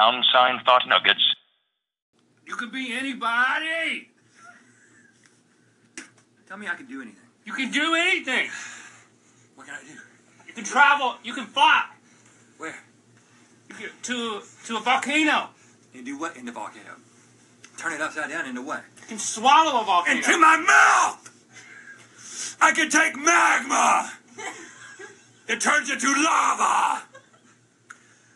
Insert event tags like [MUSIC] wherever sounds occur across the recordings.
pound sign thought nuggets. You can be anybody. Tell me I can do anything. You can do anything. What can I do? You can travel. You can fly. Where? Can, to to a volcano. And do what in the volcano? Turn it upside down into what? You can swallow a volcano. Into my mouth! I can take magma! It turns into lava!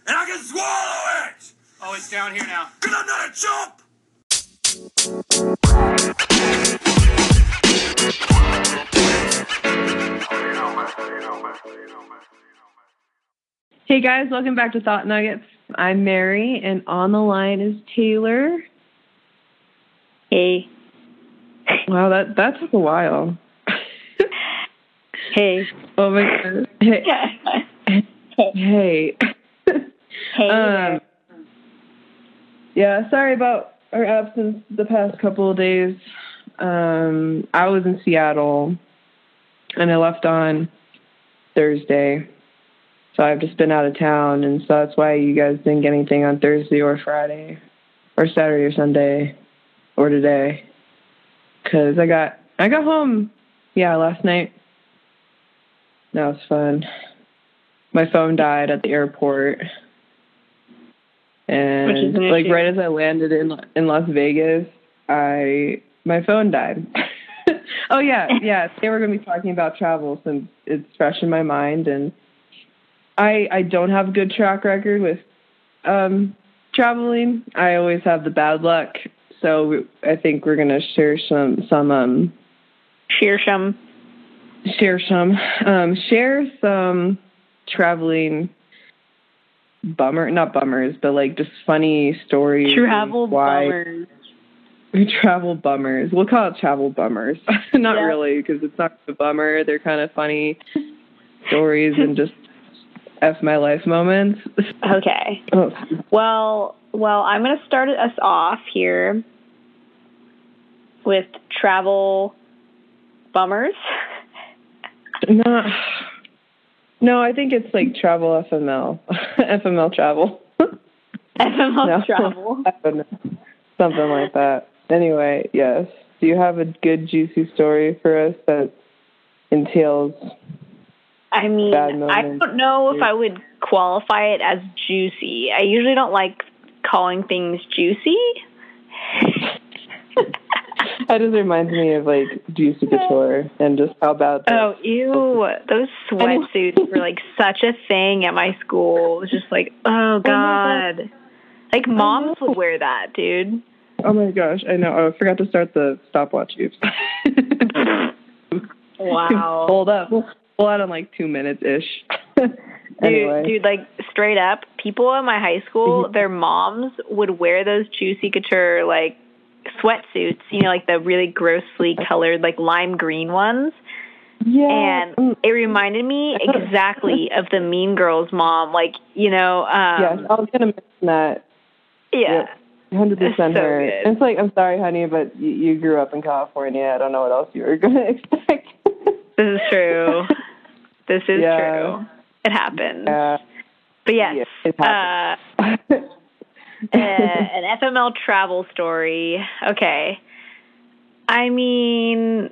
And I can swallow it! Oh, it's down here now. Cause I'm not a chump! Hey guys, welcome back to Thought Nuggets. I'm Mary, and on the line is Taylor. Hey. Wow, that that took a while. Hey. Oh my god. Hey. [LAUGHS] Hey. Hey. [LAUGHS] um, yeah, sorry about our absence the past couple of days. Um, I was in Seattle, and I left on Thursday. So I've just been out of town, and so that's why you guys didn't get anything on Thursday or Friday, or Saturday or Sunday, or today. Cause I got I got home, yeah, last night. That was fun. My phone died at the airport, and an like right as I landed in in Las Vegas, I my phone died. [LAUGHS] oh yeah, [LAUGHS] yeah. They were going to be talking about travel since it's fresh in my mind, and I I don't have a good track record with um traveling. I always have the bad luck. So we, I think we're gonna share some some um Shearsham. share some um share some traveling bummer not bummers but like just funny stories Travel why bummers. [LAUGHS] travel bummers we'll call it travel bummers [LAUGHS] not Yeah. really because it's not a bummer they're kind of funny stories and just f my life moments [LAUGHS] Okay. oh, Well, well, I'm going to start us off here with travel bummers. no no i think it's like travel fml [LAUGHS] fml travel FML No. travel. [LAUGHS] I don't know. Something like that. Anyway, yes. Do you have a good juicy story for us that entails I mean, I don't know if I would qualify it as juicy. I usually don't like calling things juicy. [LAUGHS] [LAUGHS] that just reminds me of like Juicy Couture and just how bad the- Oh, ew. Those sweatsuits were like such a thing at my school. It was just like, oh, [LAUGHS] God. Like, moms would wear that, dude. Oh my gosh, I know. Oh, I forgot to start the stopwatch Oops. [LAUGHS] Wow. Hold up. We'll, we'll add in like two minutes ish. anyway. Dude, dude, like straight up, people in my high school, their moms would wear those juicy couture like sweatsuits, you know, like the really grossly colored, like lime green ones. yeah. And mm, it reminded me exactly [LAUGHS] of the Mean Girls mom, like you know, yes, um, I was gonna mention that. yeah, Hundred percent So her. good. It's like I'm sorry, honey, but you, you grew up in California. I don't know what else you were [LAUGHS] gonna expect. this is true. [LAUGHS] This is Yeah. true. It happens. Yeah. But yes, Yeah, it happens. uh, [LAUGHS] an FML travel story. Okay. I mean,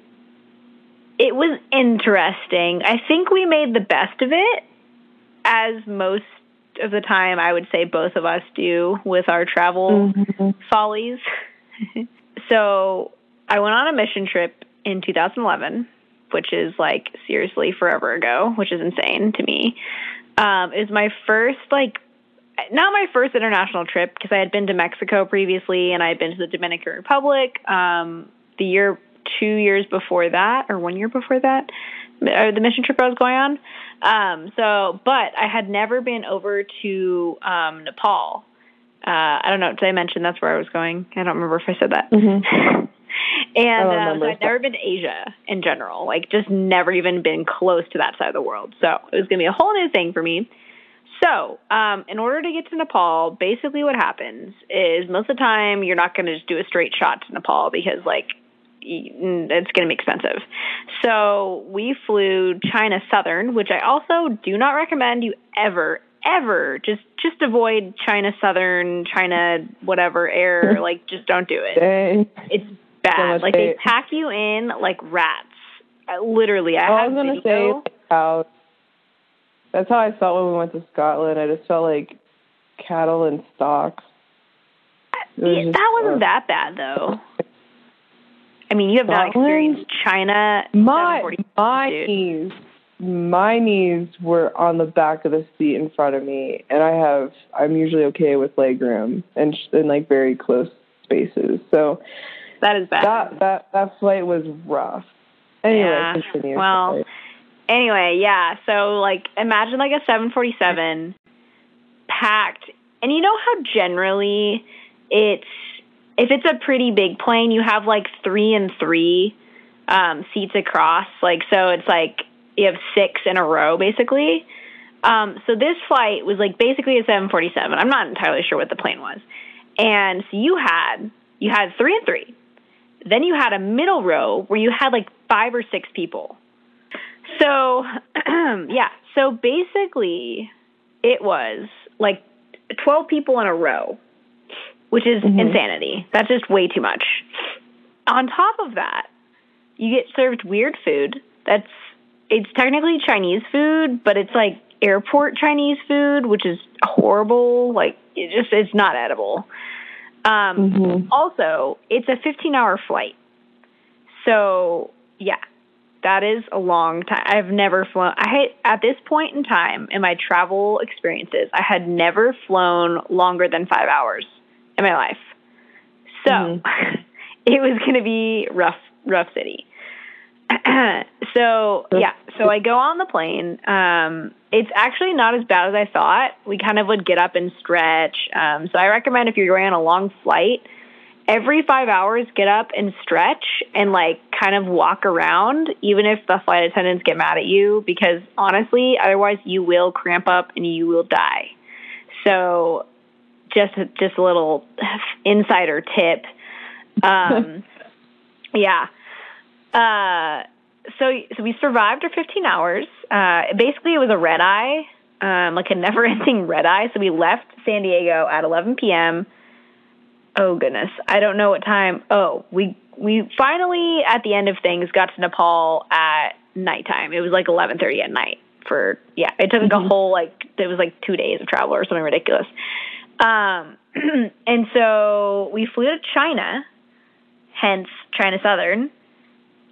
it was interesting. I think we made the best of it, as most of the time I would say both of us do with our travel Mhm. follies. [LAUGHS] so I went on a mission trip in 2011, which is like seriously forever ago, which is insane to me. Um, it was my first like not my first international trip because I had been to Mexico previously and I had been to the Dominican Republic. Um, the year, two years before that, or one year before that, or the mission trip I was going on. Um, so, but I had never been over to um, Nepal. Uh, I don't know. Did I mention that's where I was going? I don't remember if I said that. [LAUGHS] Mhm. and uh, so. I'd never been to Asia in general, like just never even been close to that side of the world. So it was going to be a whole new thing for me. So, um, in order to get to Nepal, basically what happens is most of the time you're not going to just do a straight shot to Nepal because, like, it's going to be expensive. So we flew China Southern, which I also do not recommend you ever, ever. Just just avoid China Southern, China whatever air. [LAUGHS] like just don't do it. Dang. It's bad. much like they pack you in like rats. Literally, I Oh, I was gonna say cows. That's how I felt when we went to Scotland. I just felt like cattle and stocks. It was Yeah, just, that wasn't uh, that bad though. I mean, you have not Scotland? experienced China. My 740, my dude. knees, my knees were on the back of the seat in front of me, and I have. I'm usually okay with leg room and sh- in like very close spaces. So That is bad. that that that flight was rough. Anyway, Yeah, continue. well. Anyway, yeah. So like, imagine like a 747 packed, and you know how generally it's if it's a pretty big plane, you have like three and three um, seats across. Like, so it's like you have six in a row basically. Um, so this flight was like basically a 747. I'm not entirely sure what the plane was, and so you had you had three and three. Then you had a middle row where you had like five or six people. So, [CLEARS THROAT] yeah. So basically, it was like 12 people in a row, which is Mhm. insanity. That's just way too much. On top of that, you get served weird food that's it's technically Chinese food, but it's like airport Chinese food, which is horrible. Like it just it's not edible. Um, Mhm. also, it's a 15 hour flight. So, yeah, that is a long time. I've never flown. I had, at this point in time in my travel experiences, I had never flown longer than five hours in my life. So, Mhm. [LAUGHS] it was going to be rough, rough city. [CLEARS THROAT] so yeah, so I go on the plane. Um, it's actually not as bad as I thought. We kind of would get up and stretch. Um, so I recommend if you're going on a long flight, every five hours get up and stretch and like kind of walk around, even if the flight attendants get mad at you, because honestly, otherwise you will cramp up and you will die. So just just a little [SIGHS] insider tip. Um, [LAUGHS] yeah. Uh, so so we survived our 15 hours. Uh, basically, it was a red eye, um, like a [LAUGHS] never-ending red eye. So we left San Diego at 11 p.m. Oh goodness, I don't know what time. Oh, we we finally at the end of things got to Nepal at nighttime. It was like 11:30 at night. For yeah, it took like a whole like it was like two days of travel or something ridiculous. Um, [CLEARS THROAT] and so we flew to China, hence China Southern.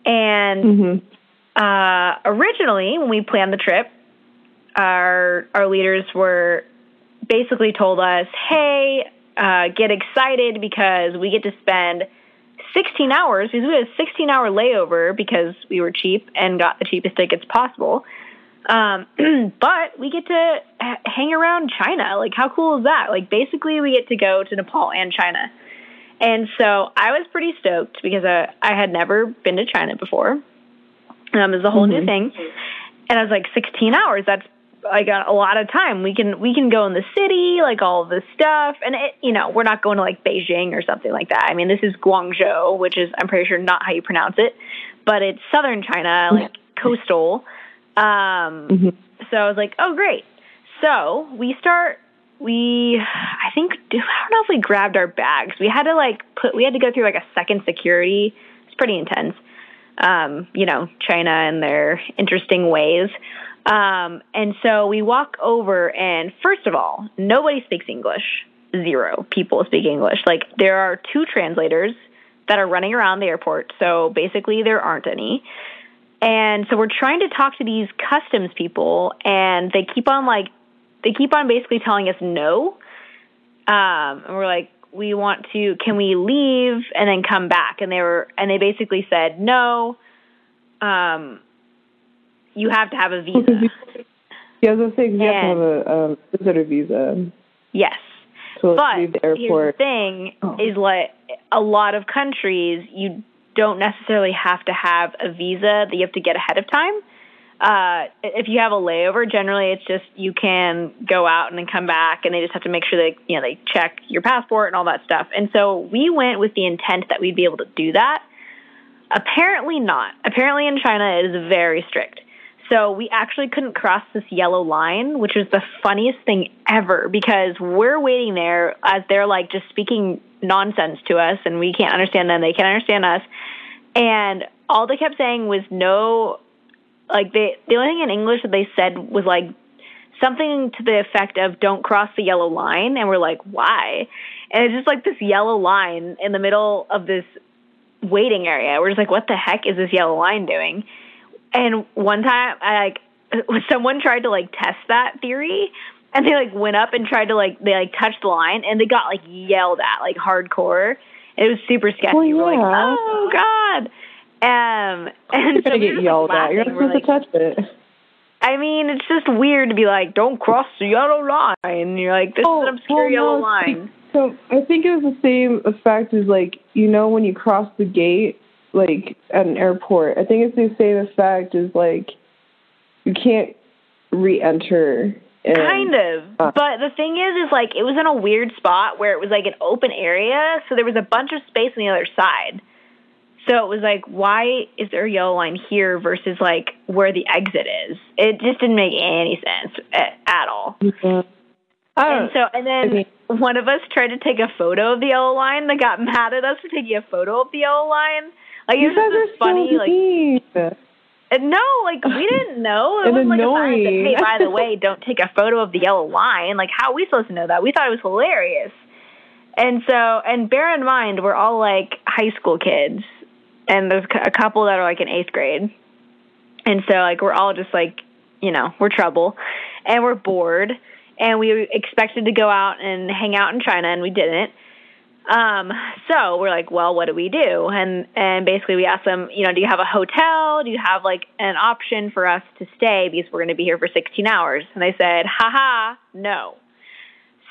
And Mhm. uh, originally, when we planned the trip, our our leaders were basically told us, "Hey, uh, get excited because we get to spend 16 hours because we had a 16 hour layover because we were cheap and got the cheapest tickets possible." Um, [CLEARS THROAT] but we get to hang around China. Like, how cool is that? Like, basically, we get to go to Nepal and China. And so I was pretty stoked because I, I had never been to China before. Um, it was a whole new Mhm. thing, and I was like, 16 hours. That's like a, a lot of time. We can we can go in the city, like all this stuff, and it, you know we're not going to like Beijing or something like that. I mean, this is Guangzhou, which is I'm pretty sure not how you pronounce it, but it's southern China, like coastal. Um, Mhm. so I was like, oh, great. So we start, we, I think, I don't know if we grabbed our bags. We had to like put, we had to go through like a second security. It's pretty intense. Um, you know, China and their interesting ways. Um, and so we walk over, and first of all, nobody speaks English. Zero people speak English. Like, there are two translators that are running around the airport. So basically, there aren't any. And so we're trying to talk to these customs people, and they keep on like, they keep on basically telling us no. Um, and we're like, we want to, can we leave and then come back? And they were, and they basically said no. Um, you have to have a visa. Yeah, I was gonna say you have to have a um, visitor visa Yes. to But leave the here's the airport. thing Oh. is like a lot of countries you don't necessarily have to have a visa that you have to get ahead of time. Uh, if you have a layover, generally it's just you can go out and then come back, and they just have to make sure they you know they check your passport and all that stuff. And so we went with the intent that we'd be able to do that. Apparently not. Apparently in China it is very strict. So we actually couldn't cross this yellow line, which was the funniest thing ever because we're waiting there as they're like just speaking nonsense to us and we can't understand them. They can't understand us. And all they kept saying was no, like they, the only thing in English that they said was like something to the effect of don't cross the yellow line. And we're like, why? And it's just like this yellow line in the middle of this waiting area. We're just like, what the heck is this yellow line doing? And one time, I like [LAUGHS] someone tried to like test that theory, and they like went up and tried to like they like touched the line, and they got like yelled at like hardcore. It was super sketchy. Well, We're like, oh god. Um, [LAUGHS] and You're so gonna get just yelled at. You're not supposed like, to touch it. I mean, it's just weird to be like, don't cross the yellow line. And You're like, this Oh, is an obscure well, yellow no, line. So I think it was the same effect as like you know when you cross the gate like at an airport. I think it's the same effect as like you can't re-enter. in. Kind of. Uh. But the thing is, is like it was in a weird spot where it was like an open area, so there was a bunch of space on the other side. So it was like, why is there a yellow line here versus like where the exit is? It just didn't make any sense at, at all. Yeah. And so, and then I mean- one of us tried to take a photo of the yellow line. They got mad at us for taking a photo of the yellow line. Like you guys just are funny. so like mean. and no, like we didn't know. It And wasn't like a sign that, hey, by the [LAUGHS] way, don't take a photo of the yellow line. Like how are we supposed to know that? We thought it was hilarious. And so, and bear in mind, we're all like high school kids, and there's a couple that are like in eighth grade, and so like we're all just like, you know, we're trouble, and we're bored, and we expected to go out and hang out in China, and we didn't. Um, so we're like, well, what do we do? And and basically we asked them, you know, do you have a hotel? Do you have like an option for us to stay because we're going to be here for 16 hours? And they said, haha, no.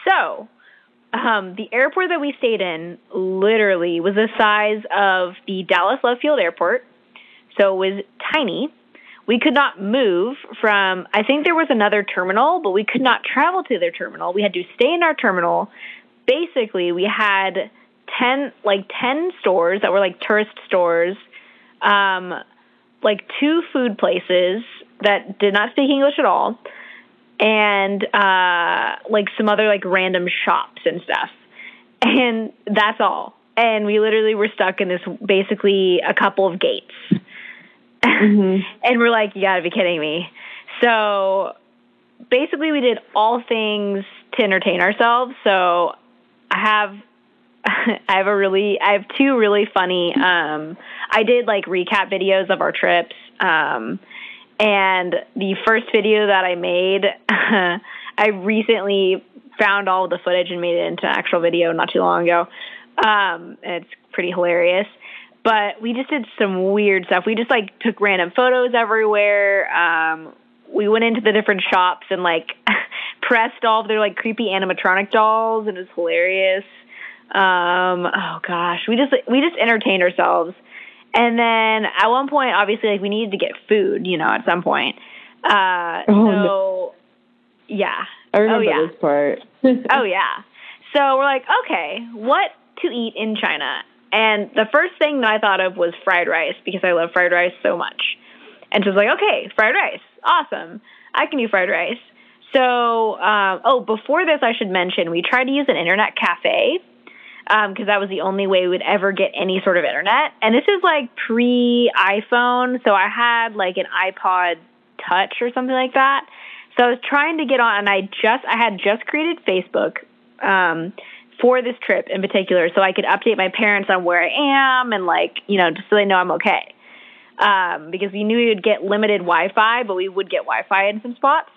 So um, the airport that we stayed in literally was the size of the Dallas Love Field Airport. So it was tiny. We could not move from, I think there was another terminal, but we could not travel to their terminal. We had to stay in our terminal. Basically, we had 10, like 10 stores that were like tourist stores, um, like two food places that did not speak English at all, and uh, like some other like random shops and stuff. And that's all. And we literally were stuck in this basically a couple of gates. Mhm. [LAUGHS] and we're like, you gotta be kidding me. So basically, we did all things to entertain ourselves. So have. [LAUGHS] I have a really, I have two really funny. Um, I did like recap videos of our trips, um, and the first video that I made, [LAUGHS] I recently found all the footage and made it into an actual video not too long ago. Um, it's pretty hilarious. But we just did some weird stuff. We just like took random photos everywhere. Um, we went into the different shops and like [LAUGHS] pressed all of their like creepy animatronic dolls, and it was hilarious. Um, oh gosh, we just we just entertained ourselves. And then at one point, obviously, like we needed to get food, you know, at some point. Uh, Oh, so no. yeah, I remember yeah. this part. [LAUGHS] oh yeah. So we're like, okay, what to eat in China? And the first thing that I thought of was fried rice because I love fried rice so much. And so I was like, okay, fried rice, awesome. I can do fried rice. So, um, oh, before this, I should mention we tried to use an internet cafe because that was the only way we would ever get any sort of internet. And this is like pre iPhone, so I had like an iPod Touch or something like that. So I was trying to get on, and I just I had just created Facebook um, for this trip in particular, so I could update my parents on where I am and like you know just so they know I'm okay. Um, because we knew we would get limited Wi-Fi, but we would get Wi-Fi in some spots,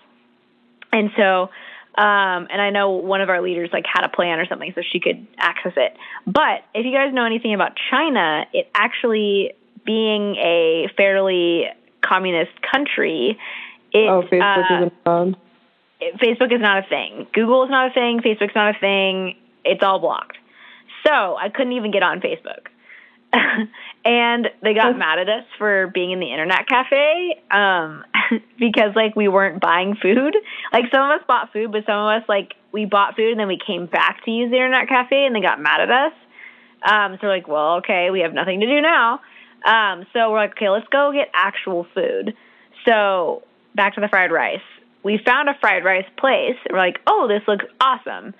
and so um, and I know one of our leaders like had a plan or something so she could access it. But if you guys know anything about China, it actually being a fairly communist country, it, oh, Facebook uh, isn't around. Facebook is not a thing. Google is not a thing. Facebook's not a thing. It's all blocked. So I couldn't even get on Facebook. [LAUGHS] and they got mad at us for being in the internet cafe um, [LAUGHS] because like we weren't buying food. Like some of us bought food, but some of us like we bought food and then we came back to use the internet cafe and they got mad at us. Um, so we're like, well, okay, we have nothing to do now. Um, so we're like, okay, let's go get actual food. So back to the fried rice. We found a fried rice place. We're like, oh, this looks awesome.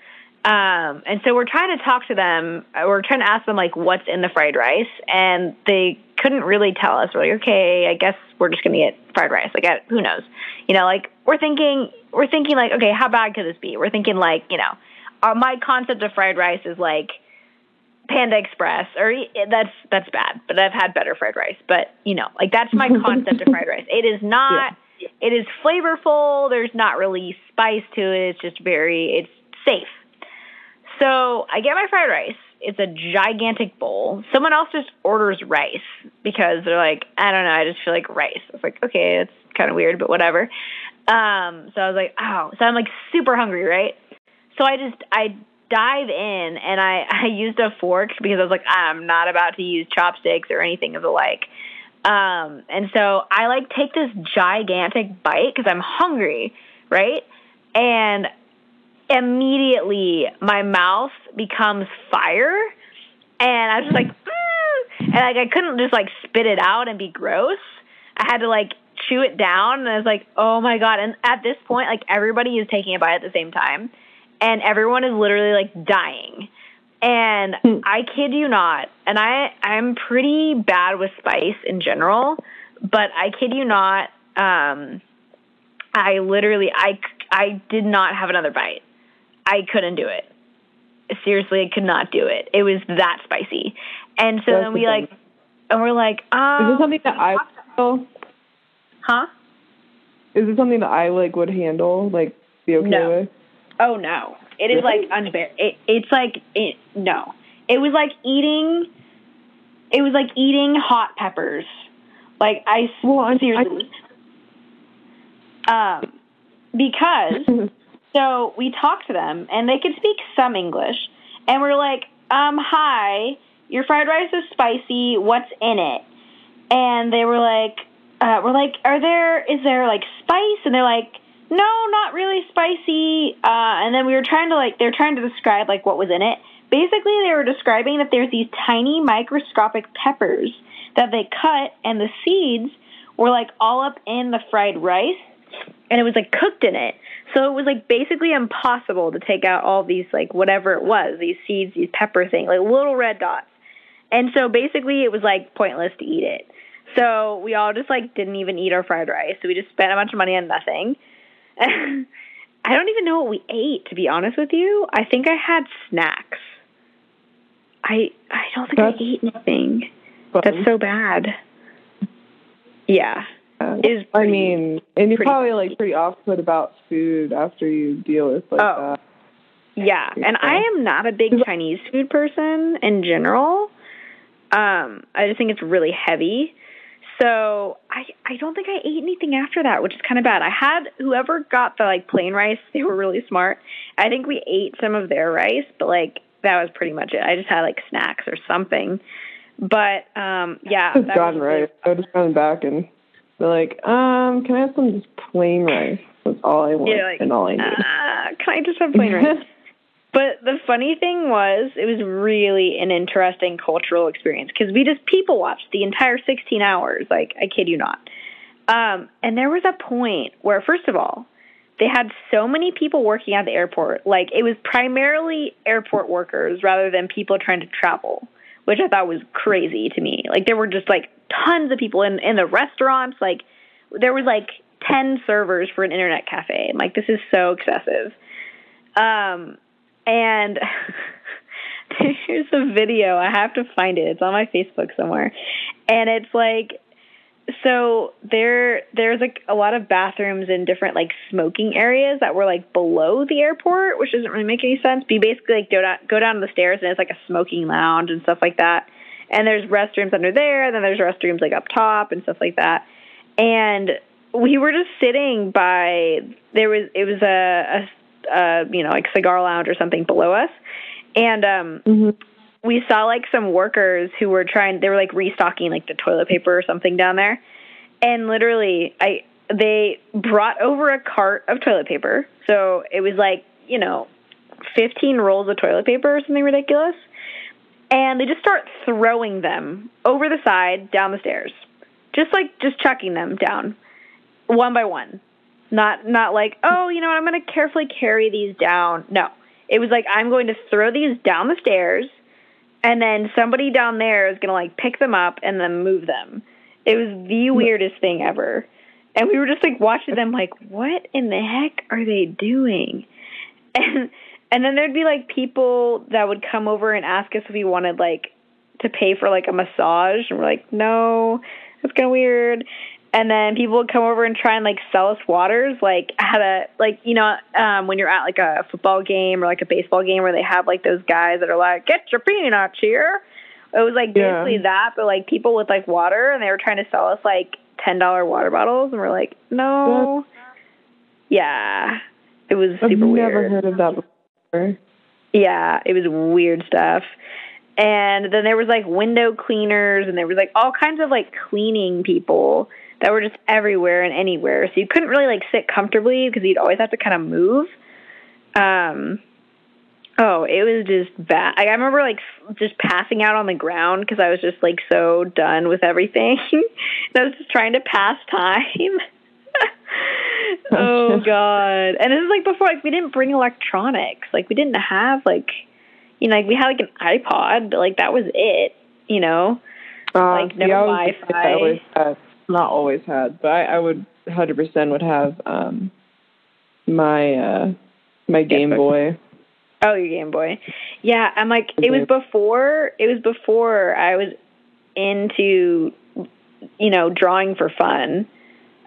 Um, and so we're trying to talk to them. uh, We're trying to ask them like what's in the fried rice, and they couldn't really tell us. We're like, okay, I guess we're just gonna get fried rice. Like, I- who knows? You know, like we're thinking, we're thinking like, okay, how bad could this be? We're thinking like, you know, uh, my concept of fried rice is like Panda Express, or e- that's that's bad. But I've had better fried rice. But you know, like that's my concept of fried rice. It is [LAUGHS] not. It is flavorful. There's not really spice to it. It's just very. It's safe. So I get my fried rice. It's a gigantic bowl. Someone else just orders rice because they're like, I don't know, I just feel like rice. I was like, okay, it's kind of weird, but whatever. Um, so I was like, oh, so I'm like super hungry, right? So I just I dive in and I [LAUGHS] I used a fork because I was like, I'm not about to use chopsticks or anything of the like. Um, and so I like take this gigantic bite because I'm hungry, right? And immediately my mouth becomes fire and I was just like "Mm," and like I couldn't just like spit it out and be gross. I had to like chew it down and I was like, "Oh my god." And at this point like everybody is taking a bite at the same time and everyone is literally like dying. And I kid you not, and I I'm pretty bad with spice in general, but I kid you not um I literally I I did not have another bite. I couldn't do it. Seriously, I could not do it. It was that spicy. And so That's then the we like and we're like, um Is this something that I feel? huh? Is this something that I like would handle? Like be okay No. with? Oh no. It is like unbear it, it's like it no. It was like eating it was like eating hot peppers. Like I Well, seriously um because [LAUGHS] So we talked to them, and they could speak some English. And we're like, um, hi, your fried rice is spicy. What's in it? And they were like, uh, we're like, are there, is there like spice? And they're like, no, not really spicy. Uh, and then we were trying to like, they're trying to describe like what was in it. Basically, they were describing that there's these tiny microscopic peppers that they cut, and the seeds were like all up in the fried rice, and it was like cooked in it. So it was like basically impossible to take out all these like whatever it was, these seeds, these pepper things, like little red dots. And so basically it was like pointless to eat it. So we all just like didn't even eat our fried rice. So we just spent a bunch of money on nothing. [LAUGHS] I don't even know what we ate to be honest with you. I think I had snacks. I I don't think That's- I ate anything. That's so bad. Yeah. Uh, is I mean, and you're probably like pretty off put about food after you deal with like Oh. that. Yeah, and I am not a big Chinese food person in general. Um, I just think it's really heavy. So I I don't think I ate anything after that, which is kind of bad. I had whoever got the like plain rice, [LAUGHS] they were really smart. I think we ate some of their rice, but like that was pretty much it. I just had like snacks or something. But um yeah, that gotten was right. I would just gone back and be like, um, can I have some just plain rice? That's all I want like, and all I need. "Ah, can I just have plain rice? [LAUGHS] But the funny thing was, it was really an interesting cultural experience because we just people watched the entire 16 hours. Like, I kid you not. Um, and there was a point where, first of all, they had so many people working at the airport. Like, it was primarily airport workers rather than people trying to travel, which I thought was crazy to me. Like, there were just like tons of people in, in the restaurants. Like, there was like 10 servers for an internet cafe. I'm like, this is so excessive. Um, and [LAUGHS] here's a video. I have to find it. It's on my Facebook somewhere. And it's like so there there's like a lot of bathrooms in different like smoking areas that were like below the airport, which doesn't really make any sense. But you basically like go down go down the stairs and it's like a smoking lounge and stuff like that. And there's restrooms under there, and then there's restrooms like up top and stuff like that. And we were just sitting by there was it was a, a, a you know like cigar lounge or something below us, and um hmm we saw like some workers who were trying they were like restocking like the toilet paper or something down there. And literally i they brought over a cart of toilet paper. So it was like you know 15 rolls of toilet paper or something ridiculous and they just start throwing them over the side down the stairs just like just chucking them down one by one. Not not like, oh, you know what, I'm gonna carefully carry these down. No. It was like I'm going to throw these down the stairs and then somebody down there is gonna like pick them up and then move them. It was the mm. weirdest thing ever. And we were just like watching them like, what in the heck are they doing? [LAUGHS] And and then there'd be like people that would come over and ask us if we wanted like to pay for like a massage and we're like, no, that's kinda weird. And then people would come over and try and like sell us waters, like at a like you know um, when you're at like a football game or like a baseball game where they have like those guys that are like get your peanuts here. It was like Yeah. basically that, but like people with like water, and they were trying to sell us like ten dollar water bottles, and we're like, no, yeah, it was I've super never weird. heard of that before. Yeah, it was weird stuff. And then there was like window cleaners and there was like all kinds of like cleaning people that were just everywhere and anywhere. So you couldn't really like sit comfortably because you'd always have to kind of move. Um oh, it was just bad. I remember like just passing out on the ground because I was just like so done with everything. [LAUGHS] and I was just trying to pass time. Oh [LAUGHS] god. And this is like before like we didn't bring electronics. Like we didn't have like you know, like we had like an iPod, but like that was it, you know. Uh, Like, no see, I was- Wi-Fi. I always had, not always had, but I, I would 100% would have um my uh my Game but- Boy. Oh, your Game Boy. Yeah, I'm like it was before it was before I was into you know, drawing for fun.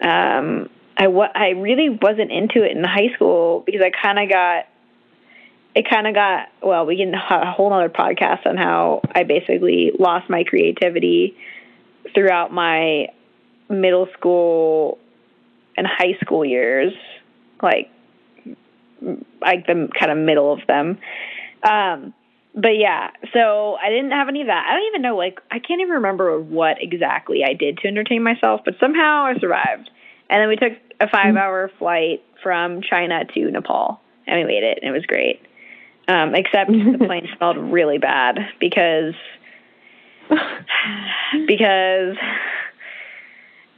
Um I wa- I really wasn't into it in high school because I kind of got it kind of got well, we can have a whole other podcast on how I basically lost my creativity throughout my middle school and high school years, like like the kind of middle of them. Um, but yeah, so I didn't have any of that. I don't even know, like, I can't even remember what exactly I did to entertain myself, but somehow I survived. And then we took a five hour flight from China to Nepal, and we made it, and it was great. Um, except [LAUGHS] the plane smelled really bad because [LAUGHS] because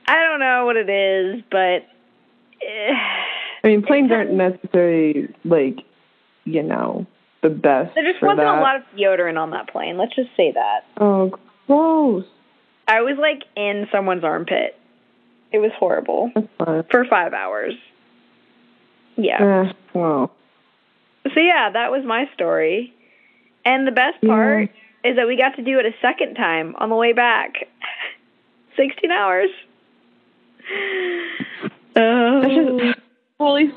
I don't know what it is, but I mean, planes aren't necessarily like, you know, the best there just wasn't that. a lot of deodorant on that plane. Let's just say that. oh, gross. I was like in someone's armpit. It was horrible for five hours. Yeah. Eh, well, So yeah, that was my story. And the best part is that we got to do it a second time on the way back. [LAUGHS] Sixteen hours. Oh. Just- Holy.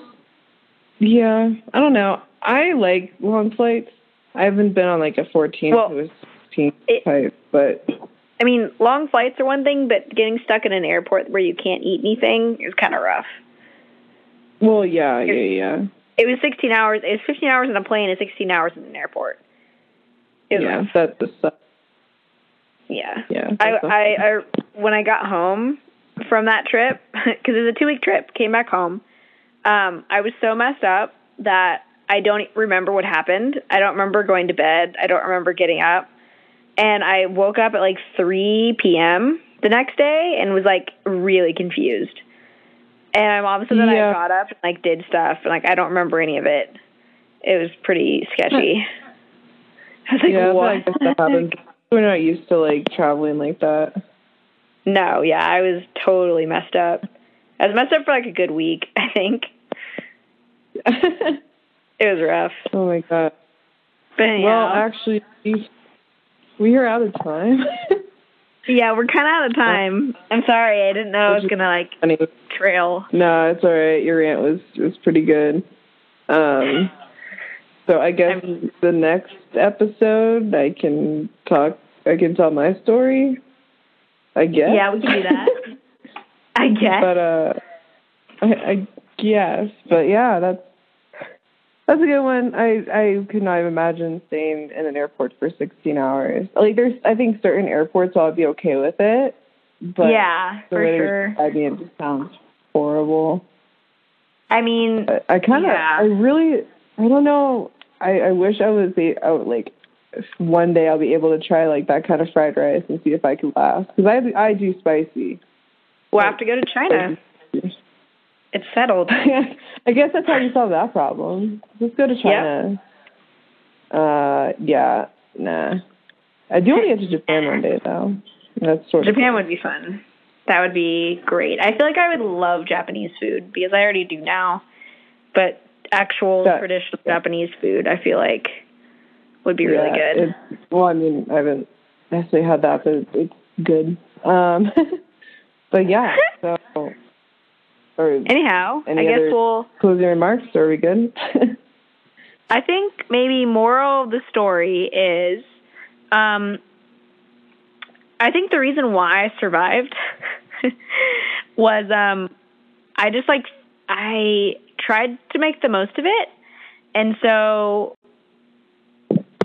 Yeah, I don't know. I like long flights. I haven't been on like a 14 Well, to a 16 it- type, but I mean, long flights are one thing, but getting stuck in an airport where you can't eat anything is kind of rough. well, yeah, yeah, yeah. It was 16 hours. It was 15 hours in a plane and 16 hours in an airport. It Yeah, rough. that's. Yeah. Yeah. I, I, I, when I got home from that trip, [LAUGHS] because it was a two week trip, came back home. Um, I was so messed up that I don't remember what happened. I don't remember going to bed. I don't remember getting up. And I woke up at like 3 p.m. the next day and was like really confused. And my mom said that Yeah. I got up and like did stuff and like I don't remember any of it. It was pretty sketchy. [LAUGHS] I was like, yeah, what? I guess that happens. We're not used to like traveling like that. No, yeah, I was totally messed up. I was messed up for like a good week, [LAUGHS] I think. [LAUGHS] It was rough. oh my god. But Well, actually, we are out of time. [LAUGHS] yeah, we're kind of out of time. I'm sorry, I didn't know I was gonna like Anyway, trail. no, it's all right. Your rant was was pretty good. Um, so I guess I mean- the next episode, I can talk. I can tell my story. I guess. Yeah, we can do that. [LAUGHS] I guess. but uh, I, I guess. But yeah, that's that's a good one. I I could not even imagine staying in an airport for 16 hours. Like there's, I think certain airports I'll be okay with it. But yeah, the for way sure. I mean, it just sounds horrible. I mean, I, I kind of, Yeah. I really, I don't know. I I wish I was I would, like one day I'll be able to try like that kind of fried rice and see if I can last because I I do spicy. we'll have to go to China. It's settled. [LAUGHS] I guess that's how you solve that problem. Let's go to China. Uh, yeah, nah. I do want to get to Japan one day though. That's sort of Japan would be fun. That would be great. I feel like I would love Japanese food because I already do now. But actual That- traditional Japanese food, I feel like would be really good. it's- well, I mean, I haven't necessarily had that, but it's good. Um, [LAUGHS] but yeah. [LAUGHS] So, or Anyhow, Any I guess we'll. closing remarks? Are we good? [LAUGHS] I think maybe moral of the story is, um, I think the reason why I survived [LAUGHS] was um, I just like I tried to make the most of it, and so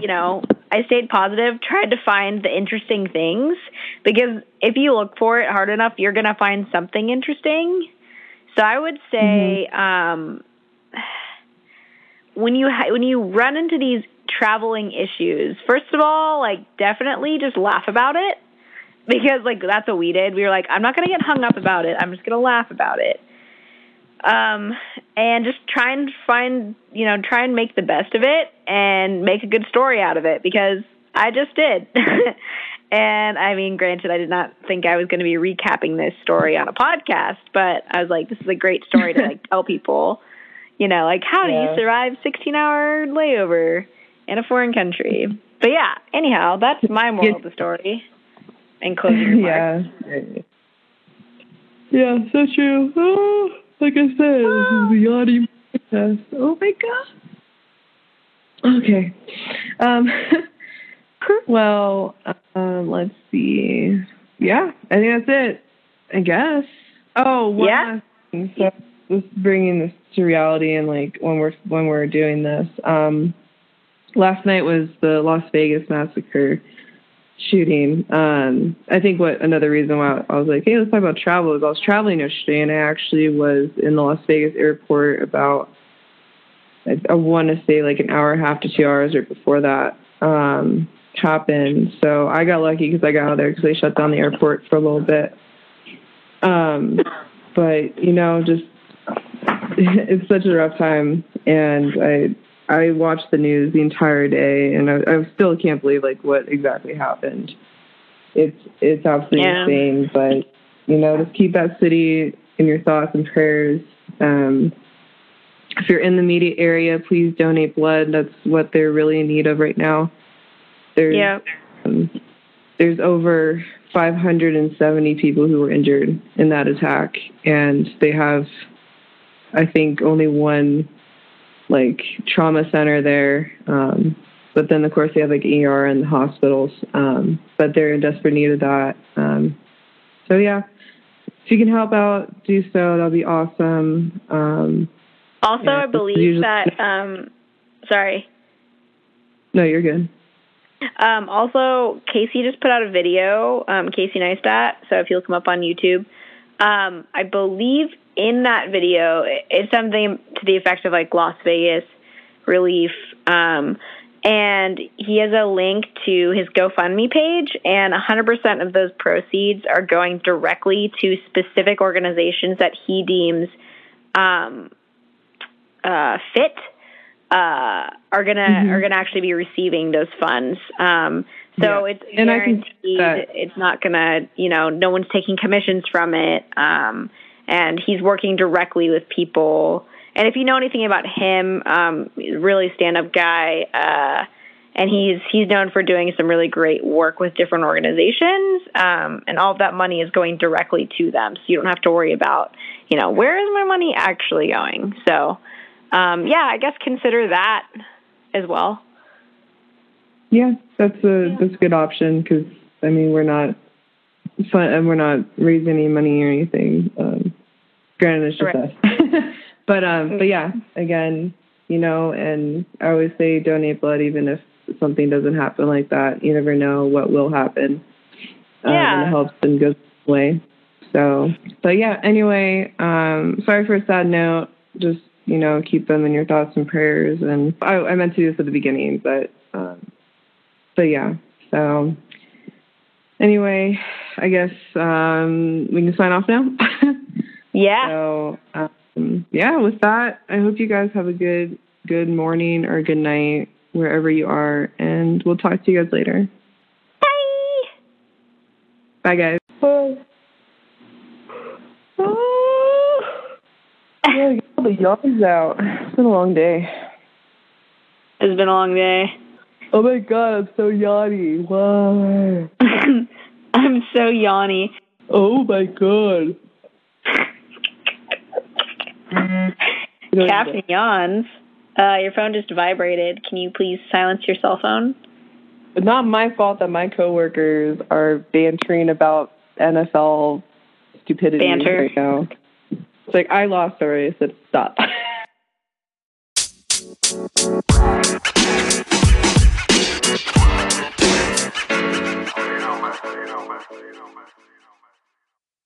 you know I stayed positive, tried to find the interesting things because if you look for it hard enough, you're gonna find something interesting. So I would say. Um, when you ha- when you run into these traveling issues, first of all, like definitely just laugh about it because like that's what we did. We were like, I'm not gonna get hung up about it. I'm just gonna laugh about it. Um, and just try and find, you know, try and make the best of it and make a good story out of it because I just did. [LAUGHS] and I mean, granted, I did not think I was going to be recapping this story on a podcast, but I was like, this is a great story to like [LAUGHS] tell people you know, like how do you survive 16 hour layover in a foreign country? But yeah, anyhow, that's my [LAUGHS] moral of the story. And closing [LAUGHS] remarks. yeah. Yeah, so true. Oh, like I said, this is the audio podcast. Oh my god. Okay. Um [LAUGHS] well, um let's see. Yeah, I think that's it. I guess. Oh, one Yeah. thing. So just bringing this to reality and like when we're when we're doing this. Um last night was the Las Vegas massacre shooting. Um, I think what another reason why I was like, hey, let's talk about travel is I was traveling yesterday and I actually was in the Las Vegas airport about I, I want to say like an hour and a half to two hours right before that um, happened. So I got lucky because I got out of there because they shut down the airport for a little bit. Um, but you know, just [LAUGHS] it's such a rough time, and I I watched the news the entire day, and I, I still can't believe like what exactly happened. It's it's absolutely Yeah. insane, but you know, just keep that city in your thoughts and prayers. Um, if you're in the immediate area, please donate blood. That's what they're really in need of right now. There's Yeah. um, there's over 570 people who were injured in that attack, and they have, I think, only one like trauma center there. Um, but then, of course, they have like ER and the hospitals. Um, but they're in desperate need of that. Um, so yeah, if you can help out, do so. That'll be awesome. Um, Also, Yeah, I believe usually- that, um, sorry. no, you're good. Um, also, Casey just put out a video, um, Casey Neistat. So if you'll come up on YouTube, um, I believe in that video it's something to the effect of like Las Vegas relief. Um, and he has a link to his GoFundMe page, and 100% of those proceeds are going directly to specific organizations that he deems um, uh, fit uh, are gonna Mhm. are gonna actually be receiving those funds. Um, so Yeah. it's And I guaranteed that- it's not gonna you know no one's taking commissions from it. Um, and he's working directly with people. And if you know anything about him, um, he's a really stand up guy. Uh, and he's he's known for doing some really great work with different organizations. Um, and all of that money is going directly to them, so you don't have to worry about you know where is my money actually going. So um, yeah, I guess consider that as well. Yeah, that's a that's a good option because I mean we're not and we're not raising any money or anything. Um, granted, it's just Right. us. [LAUGHS] but um, but yeah, again, you know, and I always say donate blood even if something doesn't happen like that. You never know what will happen. Um, Yeah. and it helps and goes away. So, but yeah. Anyway, um, sorry for a sad note. Just you know, keep them in your thoughts and prayers. And I, I meant to do this at the beginning, but um, but yeah. So anyway, I guess um, we can sign off now. [LAUGHS] Yeah. so um, yeah, with that, I hope you guys have a good good morning or good night wherever you are, and we'll talk to you guys later. Bye. Bye, guys. Bye. All [LAUGHS] the yawns out. It's been a long day. It's been a long day. Oh my god, I'm so yawny. Why? [LAUGHS] I'm so yawny. Oh my god. Captain yawns. Uh, your phone just vibrated. Can you please silence your cell phone? It's not my fault that my coworkers are bantering about NFL stupidity Banter. right now. It's like I lost already. I said stop. [LAUGHS] You know, man. You know, man. You know, man.